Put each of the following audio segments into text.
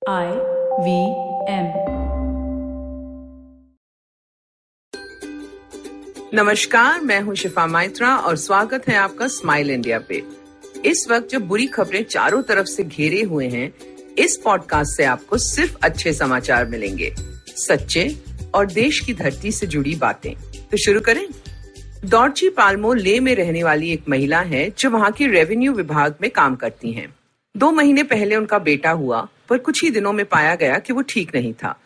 I V M नमस्कार, मैं हूँ शिफा माइत्रा और स्वागत है आपका स्माइल इंडिया पे। इस वक्त जब बुरी खबरें चारों तरफ़ से घेरे हुए हैं, इस पॉडकास्ट से आपको सिर्फ़ अच्छे समाचार मिलेंगे, सच्चे और देश की धरती से जुड़ी बातें। तो शुरू करें। दौड़ची पालमो ले में रहने वाली एक महिला है जो वहाँ की रेवेन्यू विभाग में काम करती हैं। दो महीने पहले उनका बेटा हुआ पर कुछ ही दिनों में पाया गया कि वो ठीक नहीं था।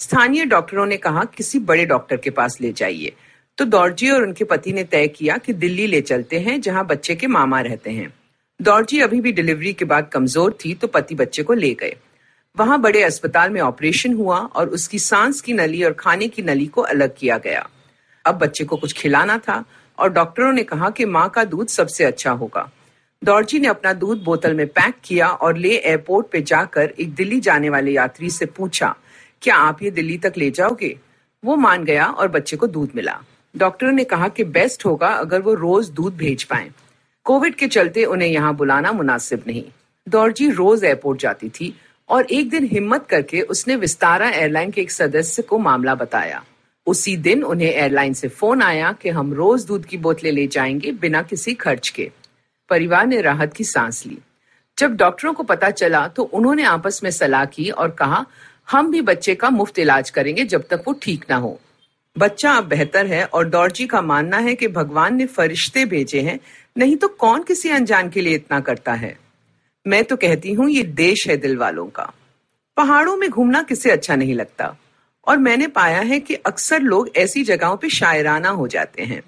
स्थानीय डॉक्टरों ने कहा, किसी बड़े डॉक्टर के पास ले जाइए। तो दौड़जी और उनके पति ने तय किया कि दिल्ली ले चलते हैं, जहाँ बच्चे के मामा रहते हैं। दौड़जी अभी भी डिलीवरी के बाद कमज़ोर थी तो पति बच्चे को ले गए। वहाँ बड़े अस्पताल में ऑपरेशन हुआ और उसकी सांस की नली और खाने की नली को अलग किया गया। अब बच्चे को कुछ खिलाना था और डॉक्टरों ने कहा कि माँ का दूध सबसे अच्छा होगा। दौड़जी ने अपना दूध बोतल में पैक किया और ले एयरपोर्ट पे जाकर एक दिल्ली जाने वाले यात्री से पूछा, क्या आप ये दिल्ली तक ले जाओगे? वो मान गया और बच्चे को दूध मिला। डॉक्टर ने कहा कि बेस्ट होगा अगर वो रोज दूध भेज पाए। कोविड के चलते उन्हें यहाँ बुलाना मुनासिब नहीं। दौड़जी रोज एयरपोर्ट जाती थी और एक दिन हिम्मत करके उसने विस्तारा एयरलाइन के एक सदस्य को मामला बताया। उसी दिन उन्हें एयरलाइन से फ़ोन आया कि हम रोज दूध की बोतलें ले जाएँगे बिना किसी खर्च के। परिवार ने राहत की सांस ली। जब डॉक्टरों को पता चला तो उन्होंने आपस में सलाह की और कहा, हम भी बच्चे का मुफ़्त इलाज करेंगे जब तक वो ठीक ना हो। बच्चा अब बेहतर है और दौड़जी का मानना है कि भगवान ने फरिश्ते भेजे हैं, नहीं तो कौन किसी अनजान के लिए इतना करता है? मैं तो कहती हूँ, ये देश है दिल वालों का। पहाड़ों में घूमना किसे अच्छा नहीं लगता? और मैंने पाया है कि अक्सर लोग ऐसी जगहों पे शायराना हो जाते हैं।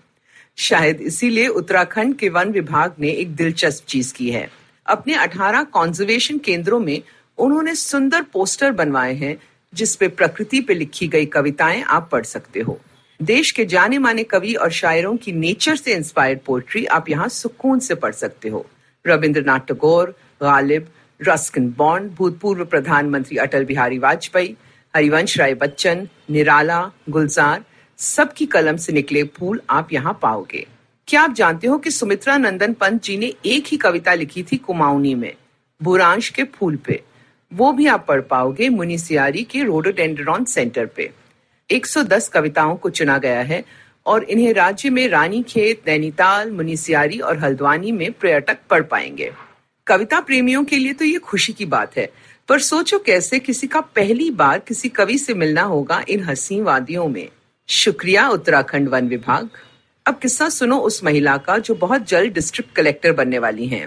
शायद इसीलिए उत्तराखंड के वन विभाग ने एक दिलचस्प चीज़ की है। अपने 18 कॉन्जर्वेशन केंद्रों में उन्होंने सुंदर पोस्टर बनवाए हैं, जिस पे प्रकृति पे लिखी गई कविताएँ आप पढ़ सकते हो। देश के जाने माने कवि और शायरों की नेचर से इंस्पायर्ड पोएट्री आप यहाँ सुकून से पढ़ सकते हो। रविंद्रनाथ टैगोर, गालिब रस्किन बॉन्ड भूतपूर्व प्रधानमंत्री अटल बिहारी वाजपेयी, हरिवंश राय बच्चन, निराला, गुलजार सबकी कलम से निकले फूल आप यहाँ पाओगे। क्या आप जानते हो कि सुमित्रा नंदन पंत जी ने एक ही कविता लिखी थी कुमाऊनी में, बुरांश के फूल पे? वो भी आप पढ़ पाओगे मुनिसियारी के रोडोडेंड्रॉन सेंटर पे। 110 कविताओं को चुना गया है और इन्हें राज्य में रानी खेत नैनीताल मुनिसियारी और हल्द्वानी में पर्यटक पढ़ पाएँगे। कविता प्रेमियों के लिए तो ये खुशी की बात है, पर सोचो कैसे किसी का पहली बार किसी कवि से मिलना होगा इन हसी वादियों में। शुक्रिया, उत्तराखंड वन विभाग। अब किस्सा सुनो उस महिला का जो बहुत जल्द डिस्ट्रिक्ट कलेक्टर बनने वाली हैं।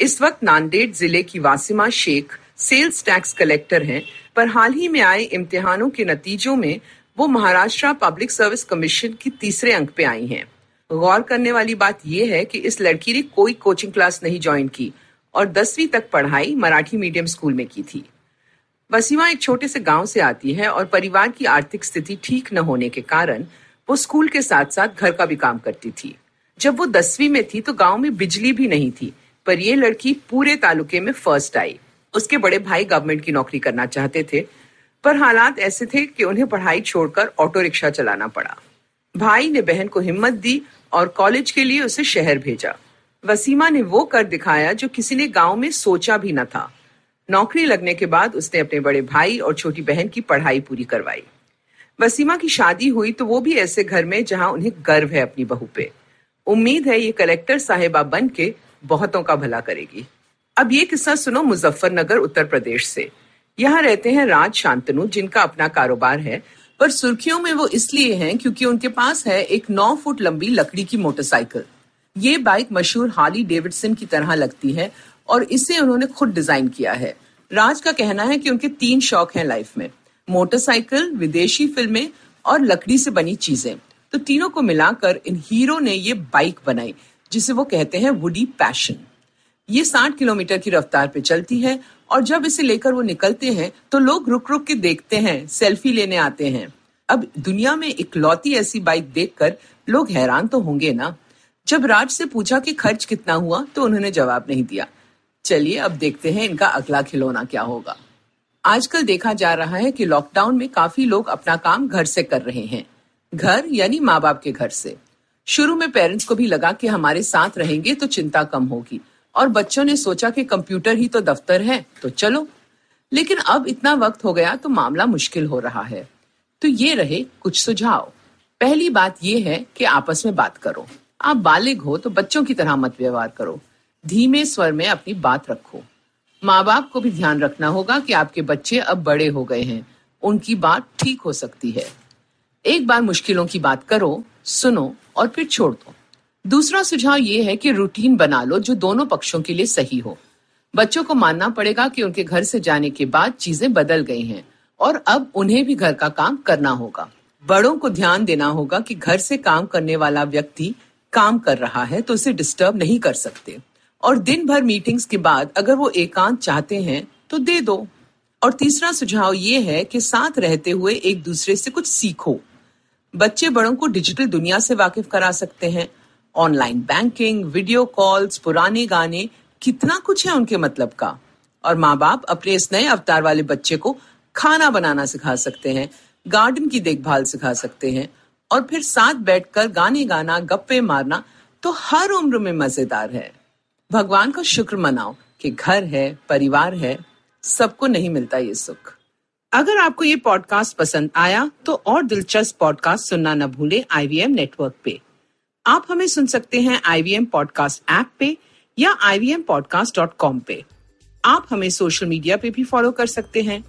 इस वक्त नांदेड़ ज़िले की Wasima Sheikh sales tax collector हैं, पर हाल ही में आए इम्तिहानों के नतीजों में वो महाराष्ट्र पब्लिक सर्विस कमीशन की तीसरे अंक पे आई हैं। गौर करने वाली बात यह है कि इस लड़की ने कोई कोचिंग क्लास नहीं ज्वाइन की और दसवीं तक पढ़ाई मराठी मीडियम स्कूल में की थी। वसीमा एक छोटे से गाँव से आती है और परिवार की आर्थिक स्थिति ठीक न होने के कारण वो स्कूल के साथ साथ घर का भी काम करती थी। जब वो दसवीं में थी तो गाँव में बिजली भी नहीं थी, पर ये लड़की पूरे तालुके में फ़र्स्ट आई। उसके बड़े भाई गवर्नमेंट की नौकरी करना चाहते थे, पर हालात ऐसे थे कि उन्हें पढ़ाई छोड़कर ऑटो रिक्शा चलाना पड़ा। भाई ने बहन को हिम्मत दी और कॉलेज के लिए उसे शहर भेजा। वसीमा ने वो कर दिखाया जो किसी ने गाँव में सोचा भी न था। नौकरी लगने के बाद उसने अपने बड़े भाई और छोटी बहन की पढ़ाई पूरी करवाई। वसीमा की शादी हुई तो वो भी ऐसे घर में जहाँ उन्हें गर्व है अपनी बहू पे। उम्मीद है ये कलेक्टर साहेबा बन के बहुतों का भला करेगी। अब ये किस्सा सुनो मुजफ्फरनगर, उत्तर प्रदेश से। यहाँ रहते हैं राज शांतनु, जिनका अपना कारोबार है, पर सुर्खियों में वो इसलिए हैं क्योंकि उनके पास है एक नौ फुट लंबी लकड़ी की मोटरसाइकिल। ये बाइक मशहूर हाली डेविडसन की तरह लगती है और इसे उन्होंने खुद डिज़ाइन किया है। राज का कहना है कि उनके तीन शौक हैं लाइफ में, मोटरसाइकिल, विदेशी फ़िल्में और लकड़ी से बनी चीज़ें। तो तीनों को मिलाकर इन हीरो ने ये बाइक बनाई, जिसे वो कहते हैं वुडी पैशन। ये 60 किलोमीटर की रफ्तार पे चलती है और जब इसे लेकर वो निकलते हैं तो लोग रुक रुक के देखते हैं, सेल्फी लेने आते हैं। अब दुनिया में इकलौती ऐसी बाइक देखकर लोग हैरान तो होंगे ना। जब राज से पूछा कि खर्च कितना हुआ तो उन्होंने जवाब नहीं दिया। चलिए अब देखते हैं इनका अगला खिलौना क्या होगा। आजकल देखा जा रहा है कि लॉकडाउन में काफ़ी लोग अपना काम घर से कर रहे हैं। घर यानी माँ बाप के घर से। शुरू में पेरेंट्स को भी लगा कि हमारे साथ रहेंगे तो चिंता कम होगी। और बच्चों ने सोचा कि कंप्यूटर ही तो दफ्तर है तो चलो। लेकिन अब इतना वक्त हो गया तो मामला मुश्किल हो रहा है। तो ये रहे कुछ सुझाव। पहली बात यह है कि आपस में बात करो। आप बालिग हो तो बच्चों की तरह मत व्यवहार करो। धीमे स्वर में अपनी बात रखो। माँ बाप को भी ध्यान रखना होगा कि आपके बच्चे अब बड़े हो गए हैं। उनकी बात ठीक हो सकती है। एक बार मुश्किलों की बात करो, सुनो और फिर छोड़ दो। दूसरा सुझाव ये है कि रूटीन बना लो जो दोनों पक्षों के लिए सही हो। बच्चों को मानना पड़ेगा कि उनके घर से जाने के बाद चीज़ें बदल गई हैं और अब उन्हें भी घर का काम करना होगा। बड़ों को ध्यान देना होगा कि घर से काम करने वाला व्यक्ति काम कर रहा है तो उसे डिस्टर्ब नहीं कर सकते। और दिन भर मीटिंग्स के बाद अगर वो एकांत चाहते हैं तो दे दो। और तीसरा सुझाव ये है कि साथ रहते हुए एक दूसरे से कुछ सीखो। बच्चे बड़ों को डिजिटल दुनिया से वाकिफ करा सकते हैं। ऑनलाइन बैंकिंग वीडियो कॉल्स पुराने गाने, कितना कुछ है उनके मतलब का। और माँ बाप अपने इस नए अवतार वाले बच्चे को खाना बनाना सिखा सकते हैं गार्डन की देखभाल सिखा सकते हैं। और फिर साथ बैठकर गाने गाना, गप्पे मारना तो हर उम्र में मज़ेदार है। भगवान का शुक्र मनाओ कि घर है, परिवार है, सबको नहीं मिलता ये सुख। अगर आपको ये पॉडकास्ट पसंद आया तो और दिलचस्प पॉडकास्ट सुनना न भूले आईवीएम नेटवर्क पे। आप हमें सुन सकते हैं आई आईवीएम पॉडकास्ट ऐप पे या ivmpodcast.com पे। आप हमें सोशल मीडिया पे भी फॉलो कर सकते हैं।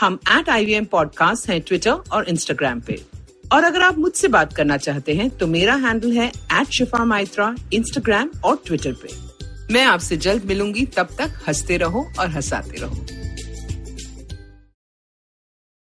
हम एट आई पॉडकास्ट हैं ट्विटर और इंस्टाग्राम पे। और अगर आप मुझसे बात करना चाहते हैं तो मेरा हैंडल है एट शिफा माइत्रा इंस्टाग्राम और ट्विटर पे। मैं आपसे जल्द मिलूँगी तब तक हँसते रहो और हंसाते रहो।